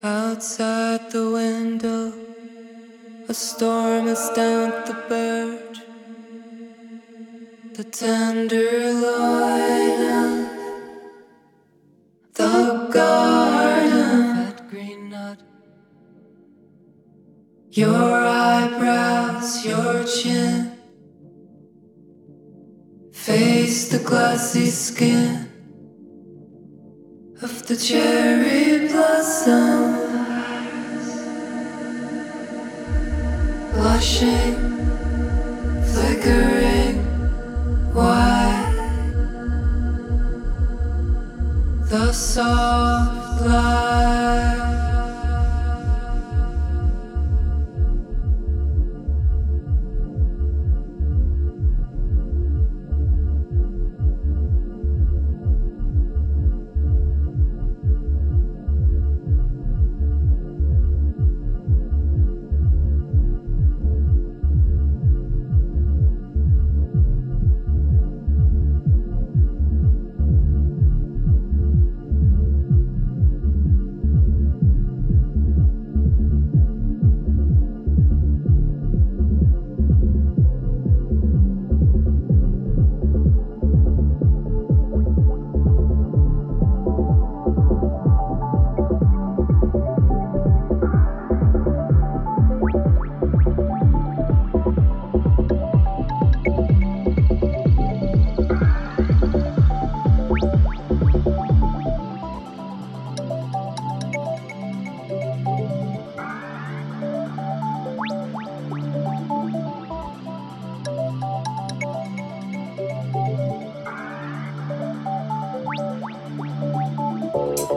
Outside the window, a storm has stamped the bird. The tenderloin of the garden at green nut. Your eyebrows, your chin, face the glassy skin the cherry blossom, blushing, flickering white, the soft light.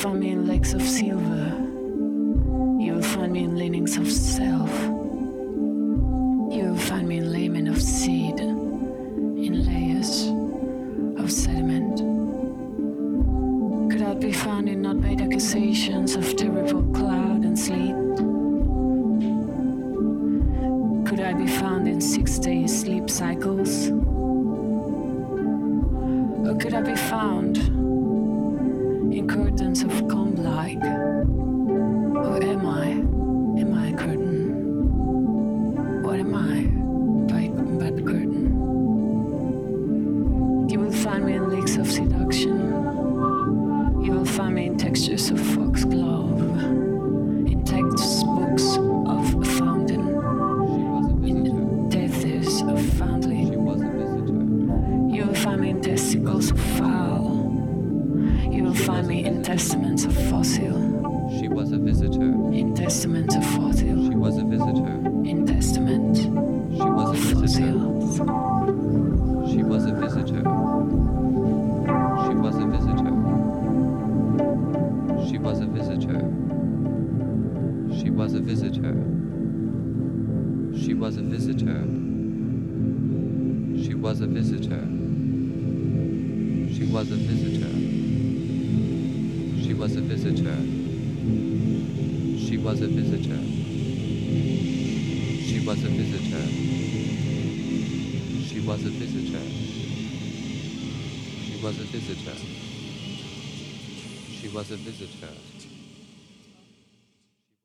find me in lakes of silver. You will find me in leanings of self. You will find me in laymen of seed, in layers of sediment. Could I be found in not made accusations of